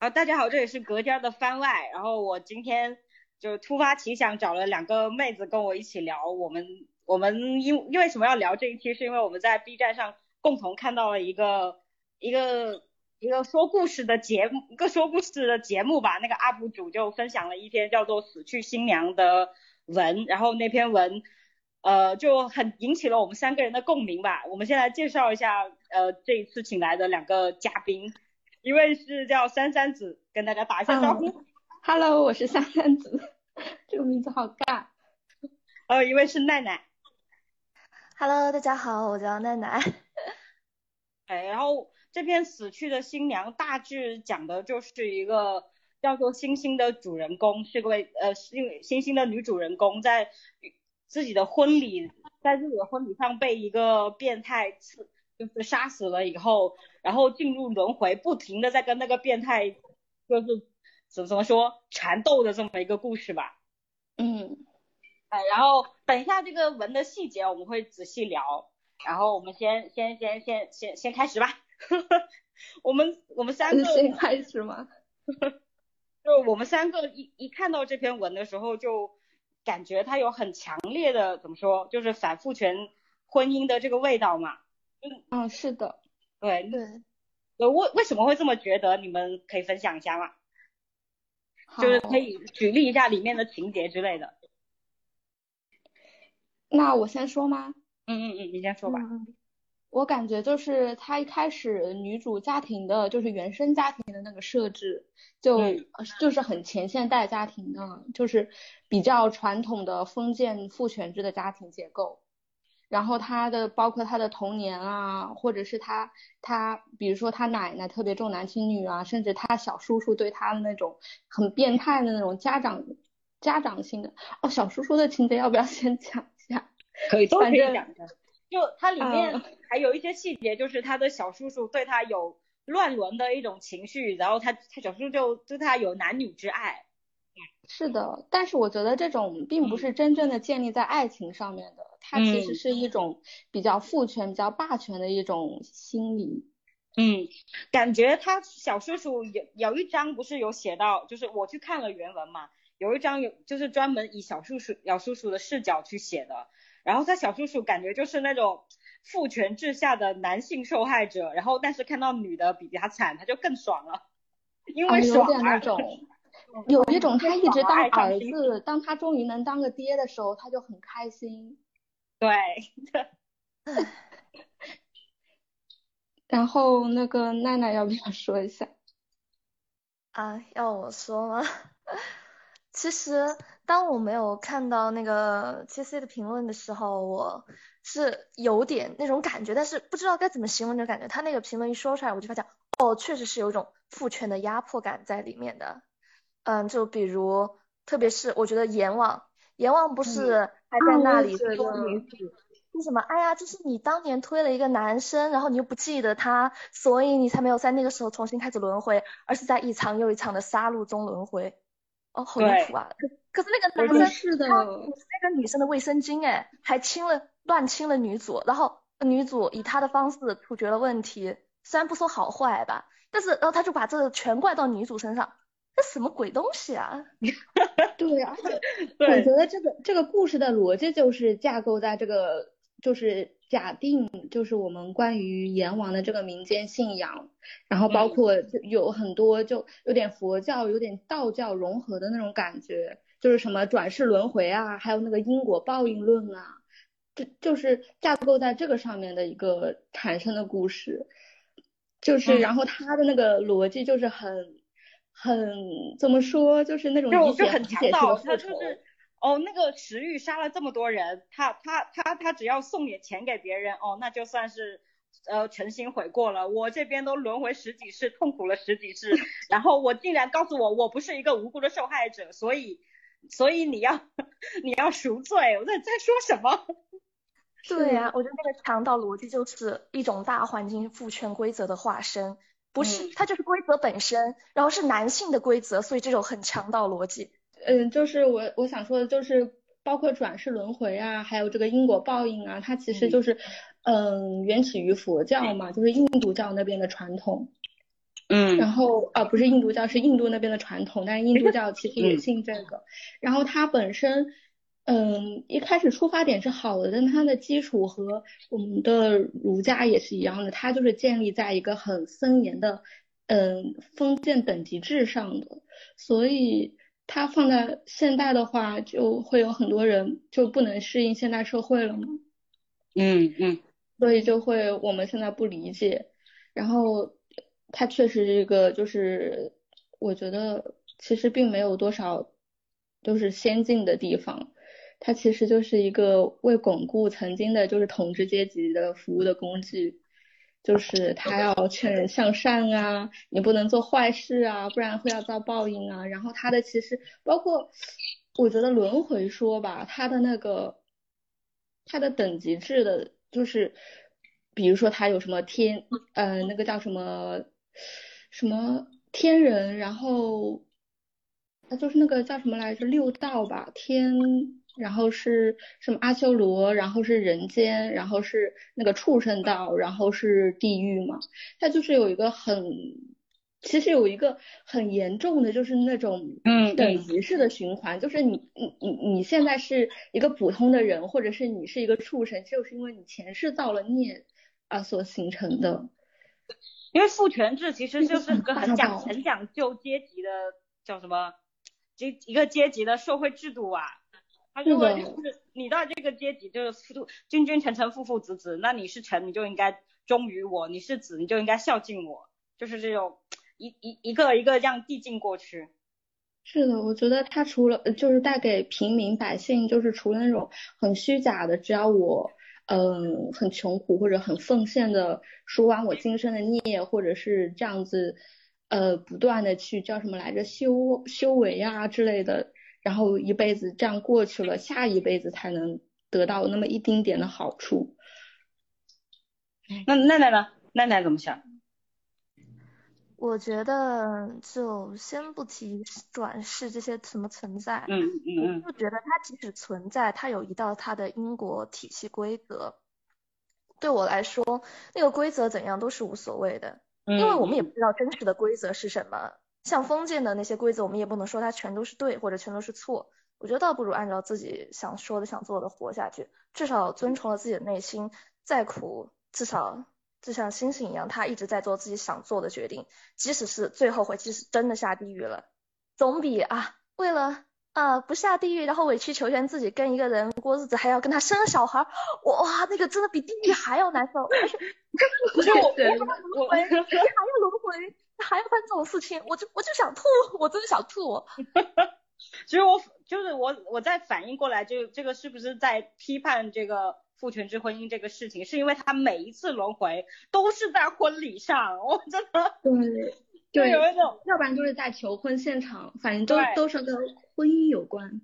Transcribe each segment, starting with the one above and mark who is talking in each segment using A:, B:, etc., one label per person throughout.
A: 啊，大家好，这里是隔间的番外。然后我今天就突发奇想，找了两个妹子跟我一起聊。我们我们因因为什么要聊这一期，是因为我们在 B 站上共同看到了一个一个一个说故事的节目，一个说故事的节目吧。那个 UP 主就分享了一篇叫做《死去新娘》的文，然后那篇文呃就很引起了我们三个人的共鸣吧。我们先来介绍一下呃这一次请来的两个嘉宾。一位是叫三三子，跟大家打一下招呼。
B: Hello，我是三三子，这个名字好尬。
A: 呃，一位是奈奈。
C: Hello，大家好，我叫奈奈。
A: 哎，然后这篇死去的新娘大致讲的就是一个叫做星星的主人公，是个位呃星星星的女主人公，在自己的婚礼，在自己的婚礼上被一个变态刺。就是杀死了以后，然后进入轮回，不停的在跟那个变态，就是怎怎么说缠斗的这么一个故事吧。
B: 嗯，
A: 哎，然后等一下这个文的细节我们会仔细聊，然后我们先先先先先先开始吧。我们我们三个
B: 先开始吗？
A: 就我们三个一一看到这篇文的时候，就感觉它有很强烈的怎么说，就是反父权婚姻的这个味道嘛。
B: 嗯嗯，是的，
A: 对对，呃，为为什么会这么觉得？你们可以分享一下吗？就是可以举例一下里面的情节之类的。
B: 那我先说吗？
A: 嗯嗯嗯，你先说吧。
B: 我感觉就是他一开始女主家庭的，就是原生家庭的那个设置，就就是很前现代家庭的，就是比较传统的封建父权制的家庭结构。然后他的包括他的童年啊，或者是他他，比如说他奶奶特别重男轻女啊，甚至他小叔叔对他的那种很变态的那种家长家长性的哦，小叔叔的情节要不要先讲一下？
A: 可以，都可以讲的。就它里面还有一些细节，就是他的小叔叔对他有乱伦的一种情绪，然后他他小叔叔就对他有男女之爱。
B: 是的，但是我觉得这种并不是真正的建立在爱情上面的。它其实是一种比较父权、比较霸权的一种心理。
A: 嗯，感觉他小叔叔有有一章不是有写到，就是我去看了原文嘛，有一章有就是专门以小叔叔小叔叔的视角去写的。然后他小叔叔感觉就是那种父权制下的男性受害者，然后但是看到女的比他惨，他就更爽了，因为
B: 有点那种，有一种他一直当儿子，当他终于能当个爹的时候，他就很开心。
A: 对，
B: 然后那个奈奈要不要说一下？
C: 啊，要我说吗？其实当我没有看到那个七 C 的评论的时候，我是有点那种感觉，但是不知道该怎么形容那种感觉。他那个评论一说出来，我就发现，哦，确实是有一种父权的压迫感在里面的。嗯，就比如，特别是我觉得阎王。阎王不是还在那里说女子，为什么？哎呀，就是你当年推了一个男生，然后你又不记得他，所以你才没有在那个时候重新开始轮回，而是在一场又一场的杀戮中轮回。哦，好离谱啊！可可是那个男生
B: 是的，
C: 那个女生的卫生巾，哎，还亲了乱亲了女主，然后女主以他的方式处决了问题，虽然不说好坏吧，但是然后他就把这个全怪到女主身上。这什么鬼东西啊！
B: 对啊，我觉得这个这个故事的逻辑就是架构在这个，就是假定就是我们关于阎王的这个民间信仰，然后包括有很多就有点佛教、有点道教融合的那种感觉，就是什么转世轮回啊，还有那个因果报应论啊，这就是架构在这个上面的一个产生的故事，就是然后它的那个逻辑就是很。很怎么说，就是那种
A: 就就很强盗，他就是哦，那个石玉杀了这么多人，他他他他只要送点钱给别人，哦，那就算是呃诚心悔过了。我这边都轮回十几世，痛苦了十几世，然后我竟然告诉我我不是一个无辜的受害者，所以所以你要 你要赎罪，我在在说什么？
C: 对呀，我觉得那个强盗逻辑就是一种大环境父权规则的化身。不是，它就是规则本身，然后是男性的规则，所以这种很强盗逻辑。
B: 嗯，就是我我想说的，就是包括转世轮回啊，还有这个因果报应啊，它其实就是，嗯，缘起于佛教嘛，就是印度教那边的传统。
A: 嗯，
B: 然后啊不是印度教，是印度那边的传统，但是印度教其实也信这个。然后它本身，嗯，一开始出发点是好的，但它的基础和我们的儒家也是一样的，它就是建立在一个很森严的，嗯，封建等级制上的，所以它放在现代的话，就会有很多人就不能适应现代社会了嘛。
A: 嗯嗯，
B: 所以就会我们现在不理解，然后它确实是一个，就是我觉得其实并没有多少都是先进的地方，它其实就是一个为巩固曾经的就是统治阶级的服务的工具，就是他要劝人向善啊，你不能做坏事啊，不然会要遭报应啊。然后他的其实包括我觉得轮回说吧，他的那个。它的等级制的，就是比如说它有什么天，呃，那个叫什么什么天人，然后它就是那个叫什么来着，六道吧，天，然后是什么阿修罗，然后是人间，然后是那个畜生道，然后是地狱嘛，它就是有一个很。其实有一个很严重的，就是那种
A: 嗯
B: 等级式的循环，就是你你你你现在是一个普通的人，或者是你是一个畜生，就是因为你前世造了孽啊所形成的。
A: 因为父权制其实就是个很讲很讲究阶级的叫什么阶一个阶级的社会制度啊。他认为就是你到这个阶级就是父君君臣臣父父子子，那你是臣你就应该忠于我，你是子你就应该孝敬我，就是这种。一一一个一个这样递进过去，
B: 是的，我觉得他除了就是带给平民百姓，就是除了那种很虚假的，只要我嗯很穷苦或者很奉献的赎完我今生的孽，或者是这样子呃不断的去叫什么来着修修为啊之类的，然后一辈子这样过去了，下一辈子才能得到那么一丁点的好处。
A: 那奈奈呢？奈奈怎么想？
C: 我觉得就先不提转世这些什么存在，
A: 嗯嗯
C: 嗯，我就觉得它即使存在，它有一道它的因果体系规则。对我来说，那个规则怎样都是无所谓的，因为我们也不知道真实的规则是什么。像封建的那些规则，我们也不能说它全都是对或者全都是错。我觉得倒不如按照自己想说的、想做的活下去，至少遵从了自己的内心，再苦至少。就像星星一样，他一直在做自己想做的决定，即使是最后悔，即使真的下地狱了，总比啊为了啊不下地狱，然后委曲求全自己跟一个人过日子，还要跟他生小孩，哇，那个真的比地狱还要难受。而且，就我还要轮回，你还要轮回，还要办这种事情，我就我就想吐，我真的想吐。
A: 其实我就是我我在反应过来，就这个是不是在批判这个？父权制婚姻这个事情，是因为他每一次轮回都是在婚礼上，我真的
B: 对，
A: 就有一种，
B: 要不然就是在求婚现场，反正都都是跟婚姻有关。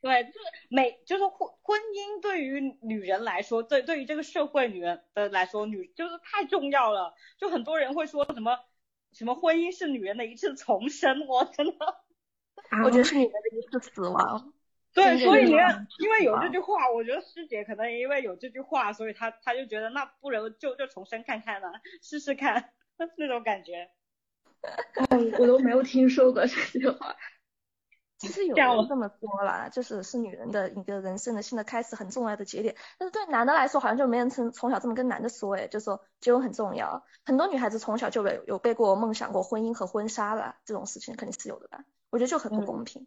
A: 对，就是每就是婚婚姻对于女人来说，对对于这个社会女人的来说，女就是太重要了。就很多人会说什么什么婚姻是女人的一次重生，我真的，
C: 我觉得是女人的一次死亡。
A: 对，所以你看，因为有这句话，我觉得师姐可能因为有这句话，所以她她就觉得那不如就就重生看看呢，试试看 那种感觉。
B: 嗯，我都没有听说过这句话。
C: 其实有人这么说啦，就是是女人的一个人生的新的开始，很重要的节点。但是对男的来说，好像就没人从从小这么跟男的说，哎，就说结婚很重要。很多女孩子从小就有有背过梦想过婚姻和婚纱了，这种事情肯定是有的吧？我觉得就很不公平。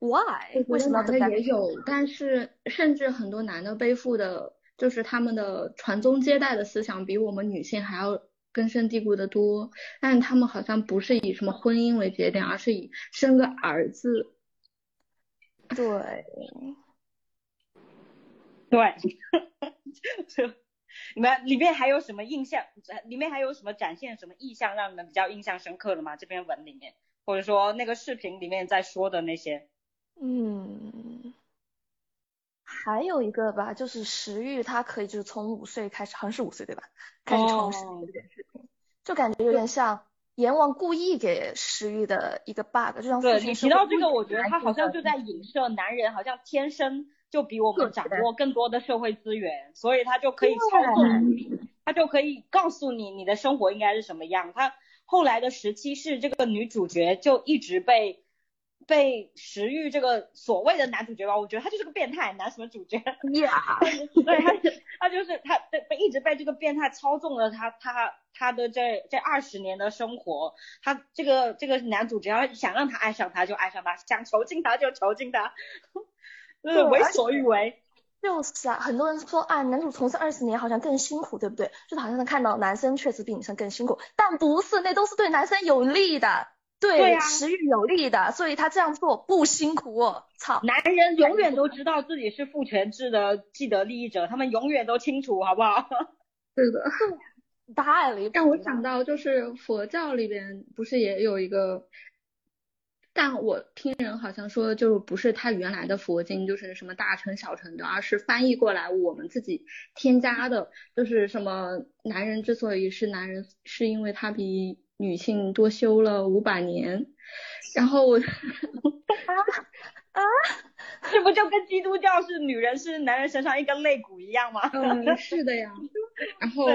C: Why？为什么
B: 男的也有？但是甚至很多男的背负的，就是他们的传宗接代的思想，比我们女性还要根深蒂固的多。但是他们好像不是以什么婚姻为节点，而是以生个儿子。
C: 对，
A: 对，你们里面还有什么印象？里面还有什么展现什么意象让你们比较印象深刻的吗？这篇文里面，或者说那个视频里面在说的那些？
C: 嗯，还有一个吧，就是食欲，它可以就是从五岁开始，好像是五岁对吧？开始重拾这件事情，就感觉有点像阎王故意给石玉的一个 bug，就像
A: 对你提到这个，我觉得他好像就在影射男人好像天生就比我们掌握更多的社会资源，所以他就可以操纵你，他就可以告诉你你的生活应该是什么样。他后来的时期是这个女主角就一直被。被石玉这个所谓的男主角吧，我觉得他就是个变态男什么主角呀？对，他他就是他被被一直被这个变态操纵了他他他的这这二十年的生活，他这个这个男主只要想让他爱上他就爱上他，想囚禁他就囚禁他，就是为所欲为。
C: 就是啊，很多人说啊，男主从事二十年好像更辛苦，对不对？就好像能看到男生确实比女生更辛苦，但不是，那都是对男生有利的。对食欲有利的，所以他这样做不辛苦。操，
A: 男人永远都知道自己是父权制的既得利益者，他们永远都清楚，好不好？
B: 是的，
C: 太离谱。
B: 让我想到就是佛教里边不是也有一个，但我听人好像说，就不是他原来的佛经，就是什么大乘小乘的，而是翻译过来我们自己添加的，就是什么男人之所以是男人，是因为他比。女性多修了五百年，然后我啊
C: 啊，
A: 这不就跟基督教是女人是男人身上一根肋骨一样吗？
B: 嗯，是的呀。然后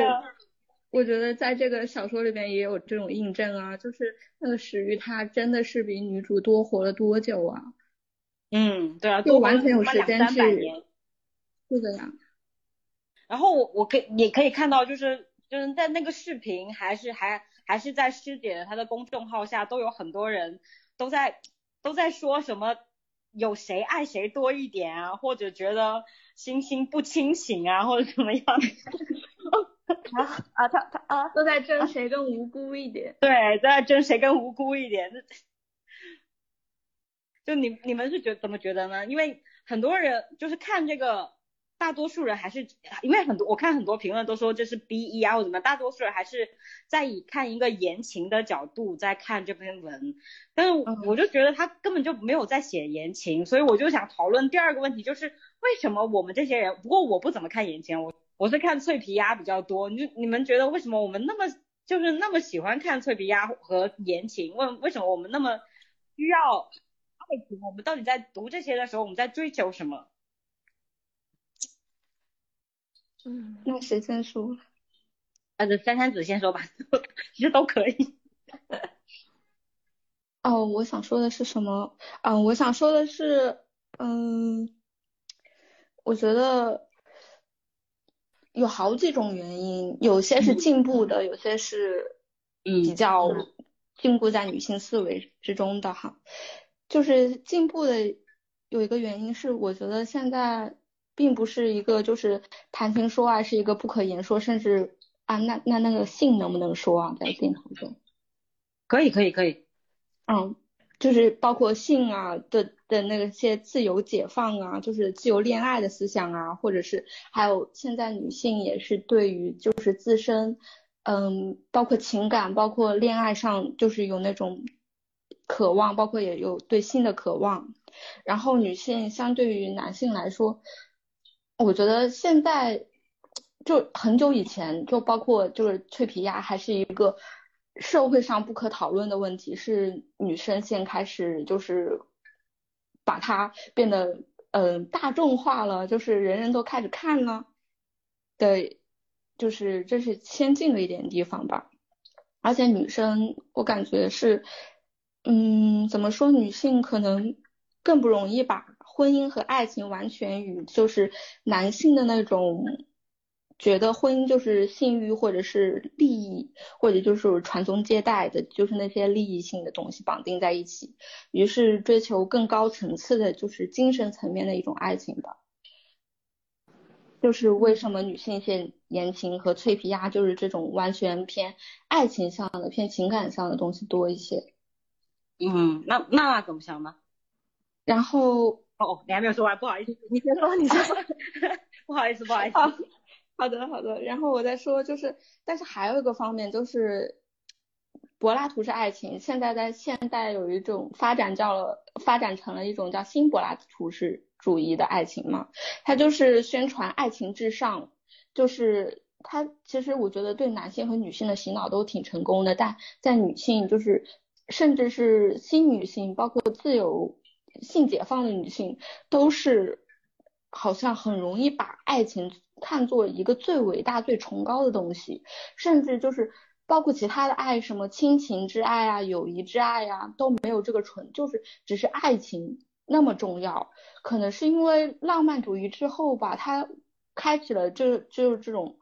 B: 我觉得在这个小说里边也有这种印证啊，就是那个史玉他真的是比女主多活了多久啊？
A: 嗯，对啊，
B: 就完全有时间
A: 去。
B: 是的呀。
A: 然后我我可以也可以看到，就是就是在那个视频还是还。还是在师姐的她的公众号下，都有很多人都在都在说什么有谁爱谁多一点啊，或者觉得星星不清醒啊，或者怎么样？
C: 啊啊，他他啊，
B: 都在争谁更无辜一点。
A: 对，都在争谁更无辜一点。就你你们是觉怎么觉得呢？因为很多人就是看这个。大多数人还是因为很多，我看很多评论都说这是 B E 啊或怎么，大多数人还是在以看一个言情的角度在看这篇文，但是我就觉得他根本就没有在写言情，所以我就想讨论第二个问题，就是为什么我们这些人，不过我不怎么看言情，我我是看脆皮鸭比较多，你你们觉得为什么我们那么就是那么喜欢看脆皮鸭和言情？为为什么我们那么需要爱情？我们到底在读这些的时候，我们在追求什么？
B: 嗯，那谁先说？
A: 啊，这三三子先说吧，其实都可以。
B: 哦，我想说的是什么？嗯，我想说的是，嗯，我觉得有好几种原因，有些是进步的，有些是比较禁锢在女性思维之中的哈。就是进步的有一个原因是，我觉得现在。并不是一个就是谈情说爱是一个不可言说，甚至啊，那那那个性能不能说啊，在镜头中？
A: 可以可以可以，
B: 嗯，就是包括性啊的的那些自由解放啊，就是自由恋爱的思想啊，或者是还有现在女性也是对于就是自身，嗯，包括情感，包括恋爱上就是有那种渴望，包括也有对性的渴望，然后女性相对于男性来说。我觉得现在就很久以前，就包括就是脆皮鸭，还是一个社会上不可讨论的问题，是女生先开始就是把它变得嗯大众化了，就是人人都开始看了，对，就是这是先进的一点地方吧。而且女生，我感觉是，嗯，怎么说，女性可能更不容易把。婚姻和爱情完全与就是男性的那种觉得婚姻就是性欲或者是利益或者就是传宗接代的，就是那些利益性的东西绑定在一起，于是追求更高层次的，就是精神层面的一种爱情吧。就是为什么女性写言情和脆皮鸭就是这种完全偏爱情向的、偏情感向的东西多一些？
A: 嗯，那娜娜怎么想呢？
B: 然后。
A: 哦，你还没有说完，不好意思，
C: 你先说，你先说，
A: 不好意思，不好意思。
B: 好的，好的。然后我再说，就是，但是还有一个方面，就是柏拉图式爱情，现在在现代有一种发展叫了，发展成了一种叫新柏拉图式主义的爱情嘛。它就是宣传爱情至上，就是它其实我觉得对男性和女性的洗脑都挺成功的，但在女性就是甚至是新女性，包括自由。性解放的女性都是好像很容易把爱情看作一个最伟大、最崇高的东西，甚至就是包括其他的爱，什么亲情之爱啊、友谊之爱呀，都没有这个纯，就是只是爱情那么重要。可能是因为浪漫主义之后吧，它开启了就就是这种，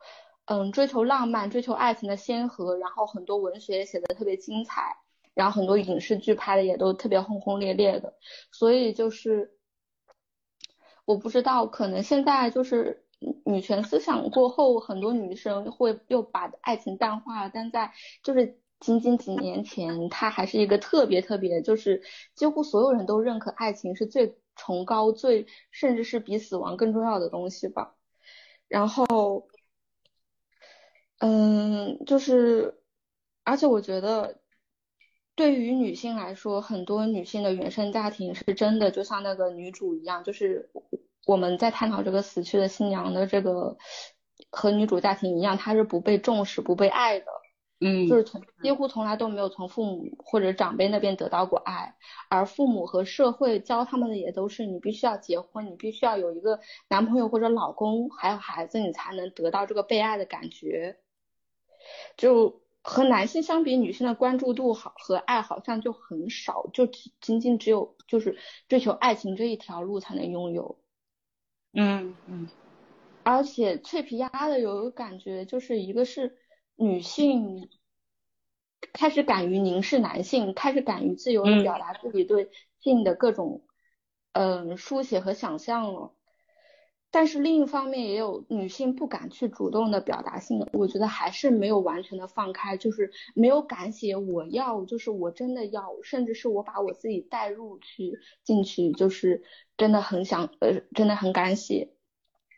B: 嗯，追求浪漫、追求爱情的先河，然后很多文学也写的特别精彩，然后很多影视剧拍的也都特别轰轰烈烈的，所以就是。我不知道，可能现在就是女权思想过后，很多女生会又把爱情淡化了。但在就是仅仅几年前，它还是一个特别特别，就是几乎所有人都认可爱情是最崇高、最甚至是比死亡更重要的东西吧。然后，嗯，就是，而且我觉得，对于女性来说，很多女性的原生家庭是真的，就像那个女主一样，就是。我们在探讨这个死去的新娘的这个和女主家庭一样，她是不被重视、不被爱的，
A: 嗯，
B: 就是从几乎从来都没有从父母或者长辈那边得到过爱，而父母和社会教他们的也都是你必须要结婚，你必须要有一个男朋友或者老公，还有孩子，你才能得到这个被爱的感觉。就和男性相比，女性的关注度好和爱好像就很少，就仅仅只有就是追求爱情这一条路才能拥有。
A: 嗯嗯，
B: 而且脆皮鸭的有一个感觉，就是一个是女性开始敢于凝视男性，开始敢于自由的表达自己对性的各种嗯书写和想象了。但是另一方面，也有女性不敢去主动的表达性，我觉得还是没有完全的放开，就是没有敢写我要，就是我真的要，甚至是我把我自己带入去进去，就是真的很想，呃，真的很敢写。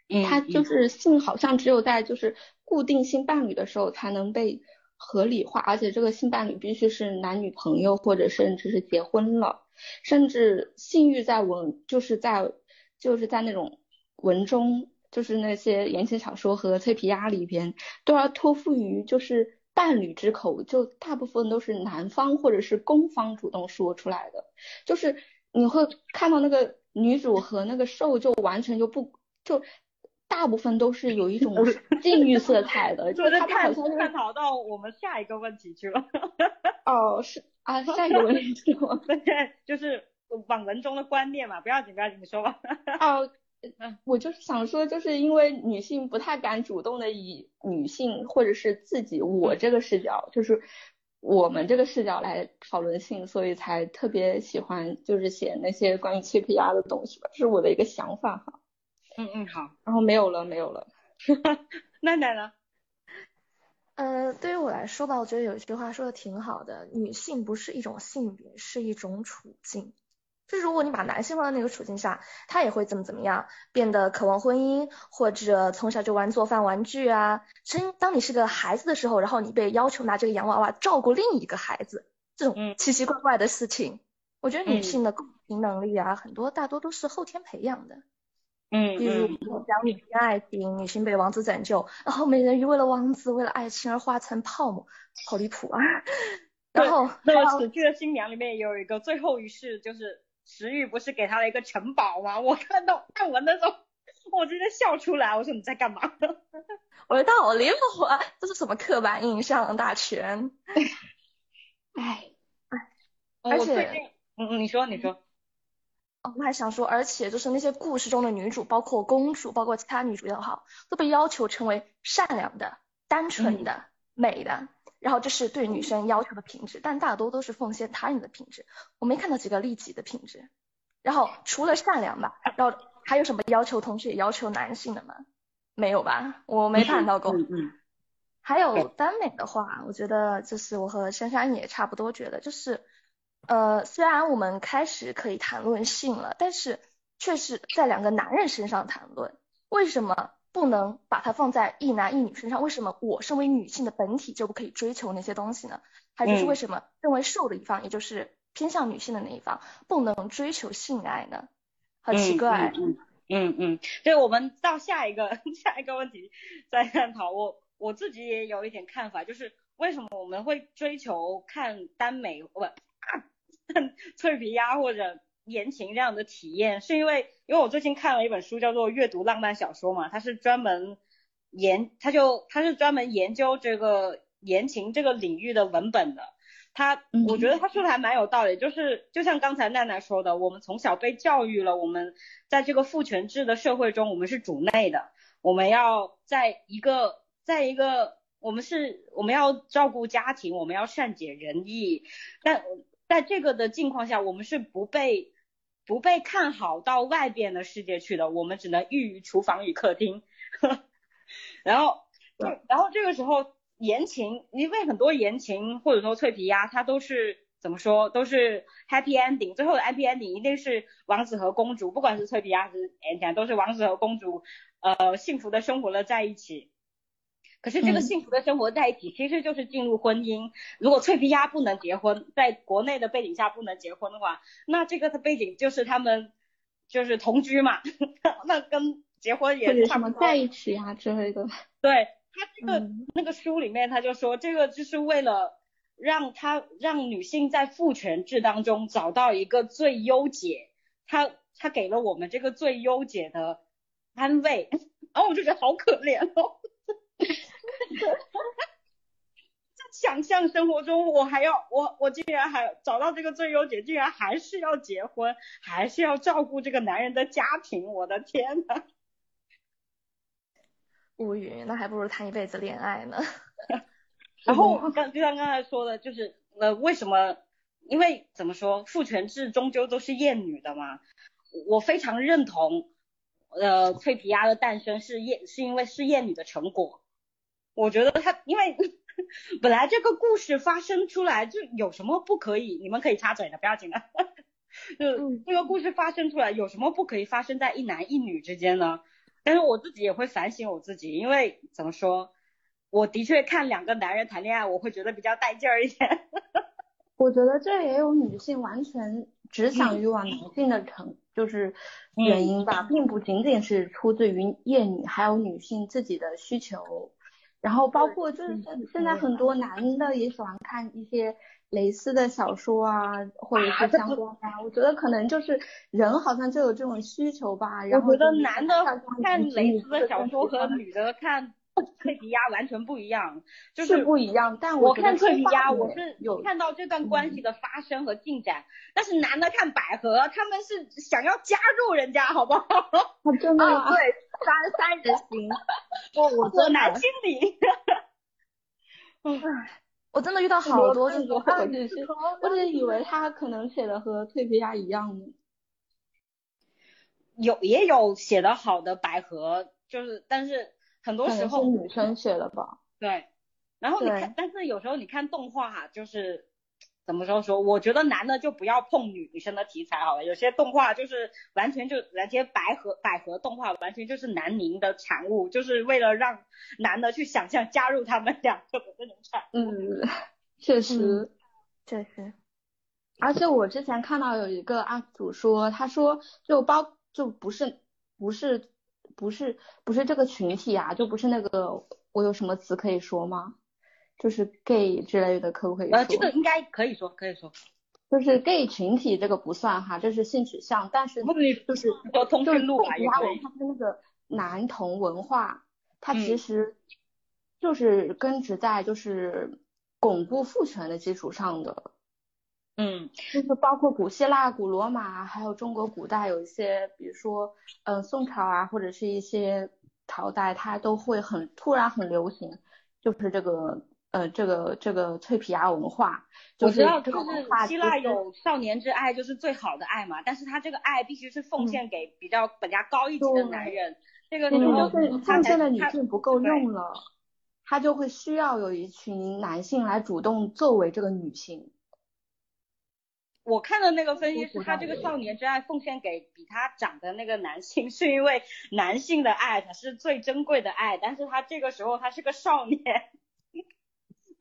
A: 嗯，
B: 他就是性好像只有在就是固定性伴侣的时候才能被合理化，而且这个性伴侣必须是男女朋友或者甚至是结婚了，甚至性欲在文就是在就是在那种。文中就是那些言情小说和脆皮鸭里边都要托付于就是伴侣之口，就大部分都是男方或者是公方主动说出来的，就是你会看到那个女主和那个受就完全就不就大部分都是有一种禁欲色彩的，就是他们好像
A: 探讨到我们下一个问题去了。
B: 哦，是啊，下一个问题是吗？
A: 对，就是网文中的观念嘛，不要紧不要紧，你说吧。
B: 哦。嗯，我就是想说，就是因为女性不太敢主动的以女性或者是自己我这个视角，就是我们这个视角来讨论性，所以才特别喜欢就是写那些关于脆皮鸭的东西吧，这是我的一个想法哈。
A: 嗯嗯好，
B: 然后没有了没有了，
A: 奈奈呢？
C: 呃，对于我来说吧，我觉得有一句话说的挺好的，女性不是一种性别，是一种处境。就如果你把男性放在那个处境下，他也会怎么怎么样，变得渴望婚姻，或者从小就玩做饭玩具啊。真当你是个孩子的时候，然后你被要求拿这个洋娃娃照顾另一个孩子，这种奇奇怪怪的事情，我觉得女性的共情能力啊，很多大多都是后天培养的。
A: 嗯，
C: 比如讲女性爱情，女性被王子拯救，然后美人鱼为了王子为了爱情而化成泡沫，好离谱啊。然后
A: 那个死去的新娘里面有一个最后一世就是。石玉不是给他了一个城堡吗？我看到看完的时候，我直接笑出来。我说你在干嘛？
C: 我说他好离谱啊！这是什么刻板印象大全？
B: 哎
C: 哎，而
A: 且，嗯嗯，你说你说。
C: 哦，我还想说，而且就是那些故事中的女主，包括公主，包括其他女主也好，都被要求成为善良的、单纯的、美的。然后这是对女生要求的品质，但大多都是奉献他人的品质。我没看到几个利己的品质。然后除了善良吧，然后还有什么要求同时也要求男性的吗？没有吧，我没看到过。
A: 嗯嗯。
C: 还有耽美的话，我觉得就是我和珊珊也差不多觉得，就是呃，虽然我们开始可以谈论性了，但是却是在两个男人身上谈论，为什么？不能把它放在一男一女身上，为什么我身为女性的本体就不可以追求那些东西呢？还就是为什么认为瘦的一方，也就是偏向女性的那一方，不能追求性爱呢？好奇怪。
A: 嗯嗯嗯，对我们到下一个 下一个问题再探讨。我我自己也有一点看法，就是为什么我们会追求看耽美不 脆皮鸭或者？言情这样的体验，是因为因为我最近看了一本书，叫做《阅读浪漫小说》嘛，它是专门研，它就它是专门研究这个言情这个领域的文本的。他，我觉得他说的还蛮有道理，就是就像刚才奈奈说的，我们从小被教育了，我们在这个父权制的社会中，我们是主内的，我们要在一个，在一个，我们是我们要照顾家庭，我们要善解人意，但在这个的境况下，我们是不被不被看好到外边的世界去的，我们只能寓于厨房与客厅，然后，然后这个时候。言情，因为很多言情或者说脆皮鸭，它都是怎么说，都是 happy ending，最后的 happy ending 一定是王子和公主，不管是脆皮鸭还是言情，都是王子和公主，呃，幸福的生活了在一起。可是这个幸福的生活在一起，其实就是进入婚姻。如果脆皮鸭不能结婚，在国内的背景下不能结婚的话，那这个的背景就是他们就是同居嘛，那跟结婚也
B: 差不多在一起呀之类的。
A: 对。他这个那个书里面他就说，这个就是为了让他让女性在父权制当中找到一个最优解，他他给了我们这个最优解的安慰，然 后我就觉得好可怜哦。在想象生活中，我还要我我竟然还找到这个最优解，竟然还是要结婚，还是要照顾这个男人的家庭，我的天呐！
C: 无语，那还不如谈一辈子恋爱呢。
A: 然后刚就像刚才说的，就是呃，为什么？因为怎么说，父权制终究都是厌女的嘛。我非常认同，呃，脆皮鸭的诞生是厌，是因为是厌女的成果。我觉得他，因为 本来这个故事发生出来就有什么不可以？你们可以插嘴的，不要紧的。就这个故事发生出来有什么不可以发生在一男一女之间呢？但是我自己也会反省我自己，因为怎么说，我的确看两个男人谈恋爱，我会觉得比较带劲儿一点。
B: 我觉得这也有女性完全只想欲望男性的成，就是原因吧，并不仅仅是出自于厌女，还有女性自己的需求。然后包括就是现在很多男的也喜欢看一些。蕾丝的小说啊，或者是相关啊，我觉得可能就是人好像就有这种需求吧。然
A: 我觉得男的看蕾丝的小说和女的看脆皮鸭完全不一样，就是
B: 不一样。但
A: 我看脆皮鸭，我是有看到这段关系的发生和进展，但是男的看百合，他们是想要加入人家，好不好？
B: 真的
C: 对，三三人行。
A: 我我做男心理。
C: 唉。我真的遇到好多这种，
B: 我只是我只是以为他可能写的和脆皮鸭一样呢。
A: 有也有写的好的百合，就是但是很多时候
B: 女生写的吧。
A: 对，然后你看，但是有时候你看动画哈，就是。怎么说说？我觉得男的就不要碰女女生的题材好了。有些动画就是完全就，那些百合百合动画完全就是男凝的产物，就是为了让男的去想象加入他们两个的那种产物。
B: 嗯，确实，
C: 确实。
B: 而且我之前看到有一个 UP 主说，他说就包就不是不是不是不是这个群体啊，就不是那个我有什么词可以说吗？就是 gay 之类的，可不可以？
A: 呃，这个应该可以说，可以说，
B: 就是 gay 群体这个不算哈，这是性取向，但是就是
A: 交通讯录吧，
B: 其他文化的那个男同文化，它其实就是根植在就是巩固父权的基础上的，
A: 嗯，
B: 就是包括古希腊、古罗马，还有中国古代有一些，比如说嗯宋朝啊，或者是一些朝代，它都会很突然很流行，就是这个。呃，这个这个脆皮鸭文化，
A: 我知道，就是希腊有少年之爱，就是最好的爱嘛。但是他这个爱必须是奉献给比较本家高一级的男人，这个时候
B: 奉献的女性不够用了，他就会需要有一群男性来主动作为这个女性。
A: 我看的那个分析是他这个少年之爱奉献给比他长的那个男性，是因为男性的爱才是最珍贵的爱，但是他这个时候他是个少年。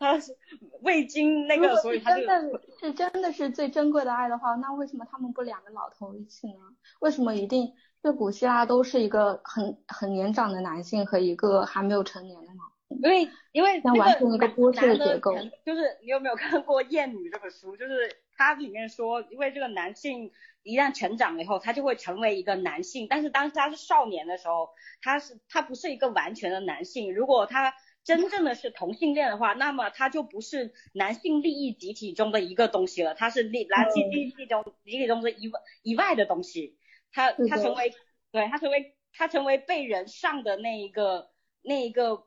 A: 他是未经那个，所以他
B: 真的是真的是最珍贵的爱的话，那为什么他们不两个老头一起呢？为什么一定就古希腊都是一个很很年长的男性和一个还没有成年的呢？
A: 因为因为
B: 那个剥削结构。
A: 就是你有没有看过《艳女》这本书？就是它里面说，因为这个男性一旦成长了以后，他就会成为一个男性，但是当他是少年的时候，他是他不是一个完全的男性。如果他真正的是同性恋的话，那么他就不是男性利益集体中的一个东西了，他是利男性利益中集体中的以外以外的东西，他他成为对他成为他成为被人上的那一个那一个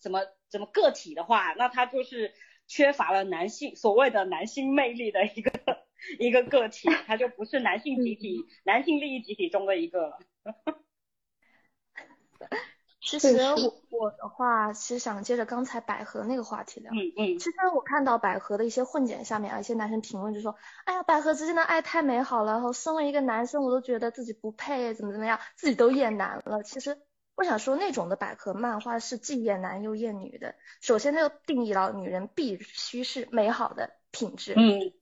A: 怎么怎么个体的话，那他就是缺乏了男性所谓的男性魅力的一个一个个体，他就不是男性集体男性利益集体中的一个 了。
C: 其实我我的话，其实想接着刚才百合那个话题聊。
A: 嗯嗯。
C: 其实我看到百合的一些混剪下面啊，一些男生评论就说，哎呀，百合之间的爱太美好了，然后身为一个男生，我都觉得自己不配，怎么怎么样，自己都厌男了。其实我想说，那种的百合漫画是既厌男又厌女的。首先，它就定义了女人必须是美好的品质。
A: 嗯。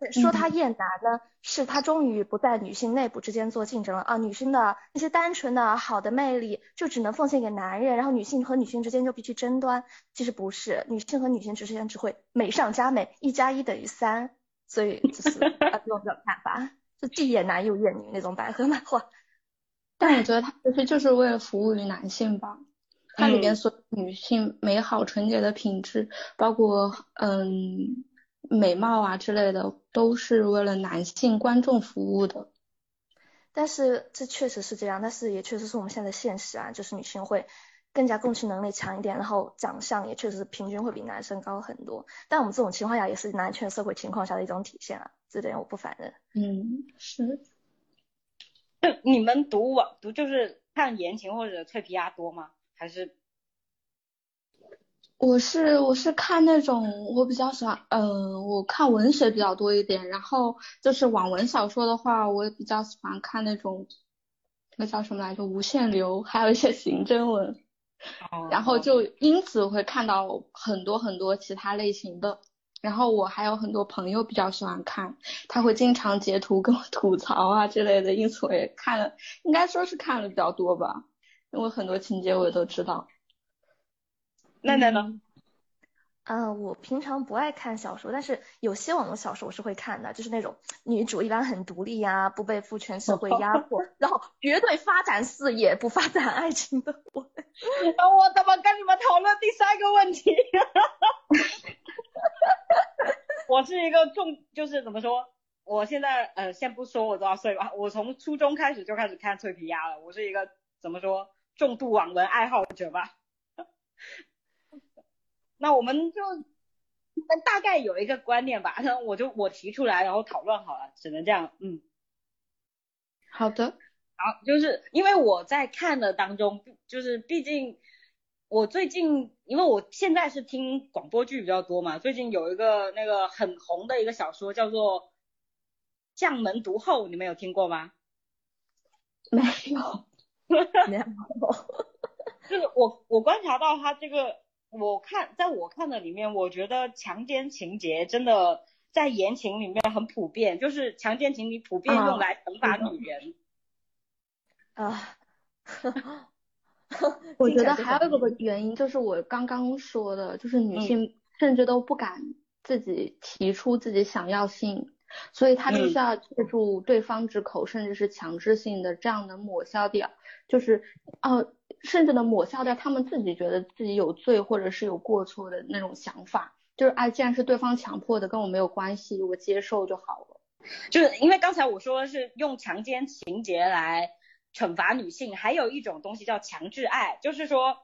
C: 但是说他厌男呢，是他终于不在女性内部之间做竞争了啊，女性的那些单纯的好的魅力就只能奉献给男人，然后女性和女性之间就必须争端。其实不是，女性和女性之间只会美上加美，一加一等于三。所以就是 啊这种看法，就既厌男又厌女那种百合漫画。
B: 但我觉得它其实就是为了服务于男性吧，它里边所女性美好纯洁的品质，包括嗯。美貌啊之类的都是为了男性观众服务的，
C: 但是这确实是这样，但是也确实是我们现在的现实啊，就是女性会更加共情能力强一点，然后长相也确实是平均会比男生高很多。但我们这种情况下也是男权社会情况下的一种体现啊，这点我不反认。
B: 嗯，是。
A: 你们读网读就是看言情或者脆皮鸭多吗？还是？
B: 我是我是看那种我比较喜欢，嗯，我看文学比较多一点，然后就是网文小说的话，我也比较喜欢看那种那叫什么来着，无限流，还有一些刑侦文，然后就因此会看到很多很多其他类型的，然后我还有很多朋友比较喜欢看，他会经常截图跟我 吐槽啊之类的，因此我也看了，应该说是看了比较多吧，因为很多情节我也都知道。
A: 奈奈呢？
C: 嗯，我平常不爱看小说，但是有些网络小说我是会看的，就是那种女主一般很独立呀，不被父权社会压 迫，然后绝对发展事业不发展爱情的我。
A: 我怎么跟你们讨论第三个问题？我是一个重，就是怎么说？我现在呃，先不说我多少岁吧，我从初中开始就开始看脆皮鸭了，我是一个怎么说重度网文爱好者吧。那我们就大概有一个观念吧，那我就我提出来，然后讨论好了，只能这样，嗯，
B: 好的，
A: 好，就是因为我在看的当中，就是毕竟我最近，因为我现在是听广播剧比较多嘛，最近有一个那个很红的一个小说叫做《将门毒后》，你们有听过吗？
B: 没有，
C: 没有，
A: 就是我我观察到他这个。我看，在我看的里面，我觉得强奸情节真的在言情里面很普遍，就是强奸情节普遍用来惩罚女人。
C: 啊，
B: 我觉得还有一个原因就是我刚刚说的，就是女性甚至都不敢自己提出自己想要性，所以她必须要借助对方之口，甚至是强制性的这样能抹消掉，就是呃。甚至能抹消掉他们自己觉得自己有罪或者是有过错的那种想法，就是哎，既然是对方强迫的，跟我没有关系，我接受就好了。
A: 就是因为刚才我说的是用强奸情节来惩罚女性，还有一种东西叫强制爱，就是说，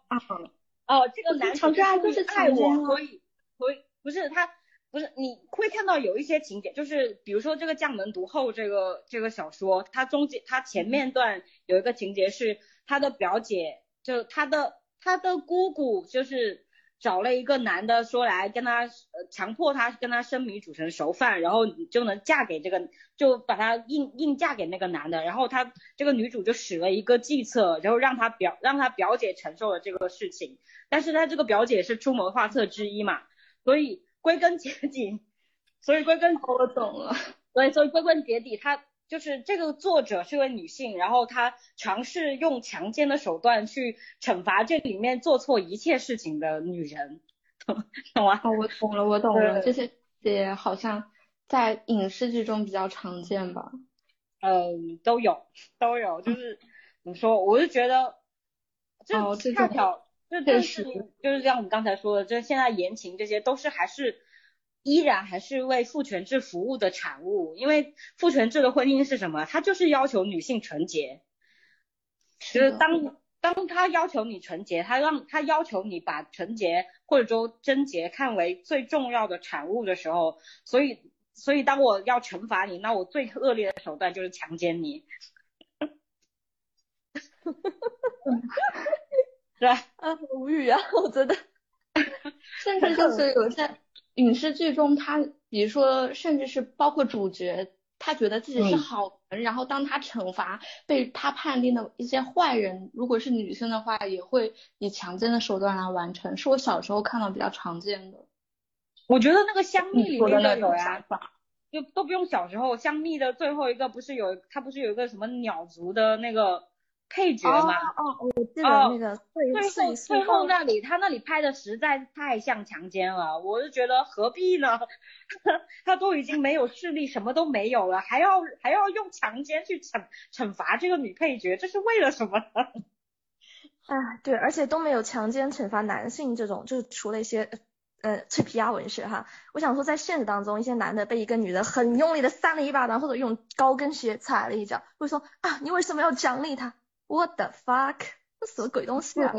A: 哦，这个男
B: 强制爱就是
A: 爱我，所以所以不是他不是你会看到有一些情节，就是比如说这个将门毒后这个这个小说，它中间它前面段有一个情节是他的表姐。就他的他的姑姑就是找了一个男的说来跟他呃强迫他跟他生米煮成熟饭，然后你就能嫁给这个就把他硬硬嫁给那个男的，然后他这个女主就使了一个计策，然后让他表让他表姐承受了这个事情，但是他这个表姐是出谋划策之一嘛，所以归根结底，所以归根
B: 我懂了，
A: 对，所以归根结底他。就是这个作者是位女性，然后她尝试用强奸的手段去惩罚这里面做错一切事情的女人，懂吗？
B: 哦，我懂了，我懂了，这些也好像在影视剧中比较常见吧？
A: 嗯，都有，都有，就是怎么说，我就觉得，这恰巧就这是就是像我们刚才说的，这现在言情这些都是还是依然还是为父权制服务的产物，因为父权制的婚姻是什么？它就是要求女性纯洁，就是当当他要求你纯洁，他让他要求你把纯洁或者说贞洁看为最重要的产物的时候，所以所以当我要惩罚你，那我最恶劣的手段就是强奸你。是吧？
C: 啊，无语啊！我觉得，
B: 甚至就是有些影视剧中，他比如说，甚至是包括主角，他觉得自己是好人，然后当他惩罚被他判定的一些坏人，如果是女性的话，也会以强奸的手段来完成。是我小时候看到比较常见的。
A: 我觉得那个香蜜里面的有呀，就都不用小时候，香蜜的最后一个不是有，他不是有一个什么鸟族的那个。配角嘛，
C: 哦，我记得那个最
A: 后最后那里，他那里拍的实在太像强奸了，我就觉得何必呢？他都已经没有势力，什么都没有了，还要还要用强奸去惩惩罚这个女配角，这是为了什么？
C: 啊，对，而且都没有强奸惩罚男性这种，就是除了一些呃脆皮鸭文学哈，我想说在现实当中，一些男的被一个女的很用力的扇了一巴掌，或者用高跟鞋踩了一脚，会说啊，你为什么要奖励他？What the fuck？这什么鬼东西啊！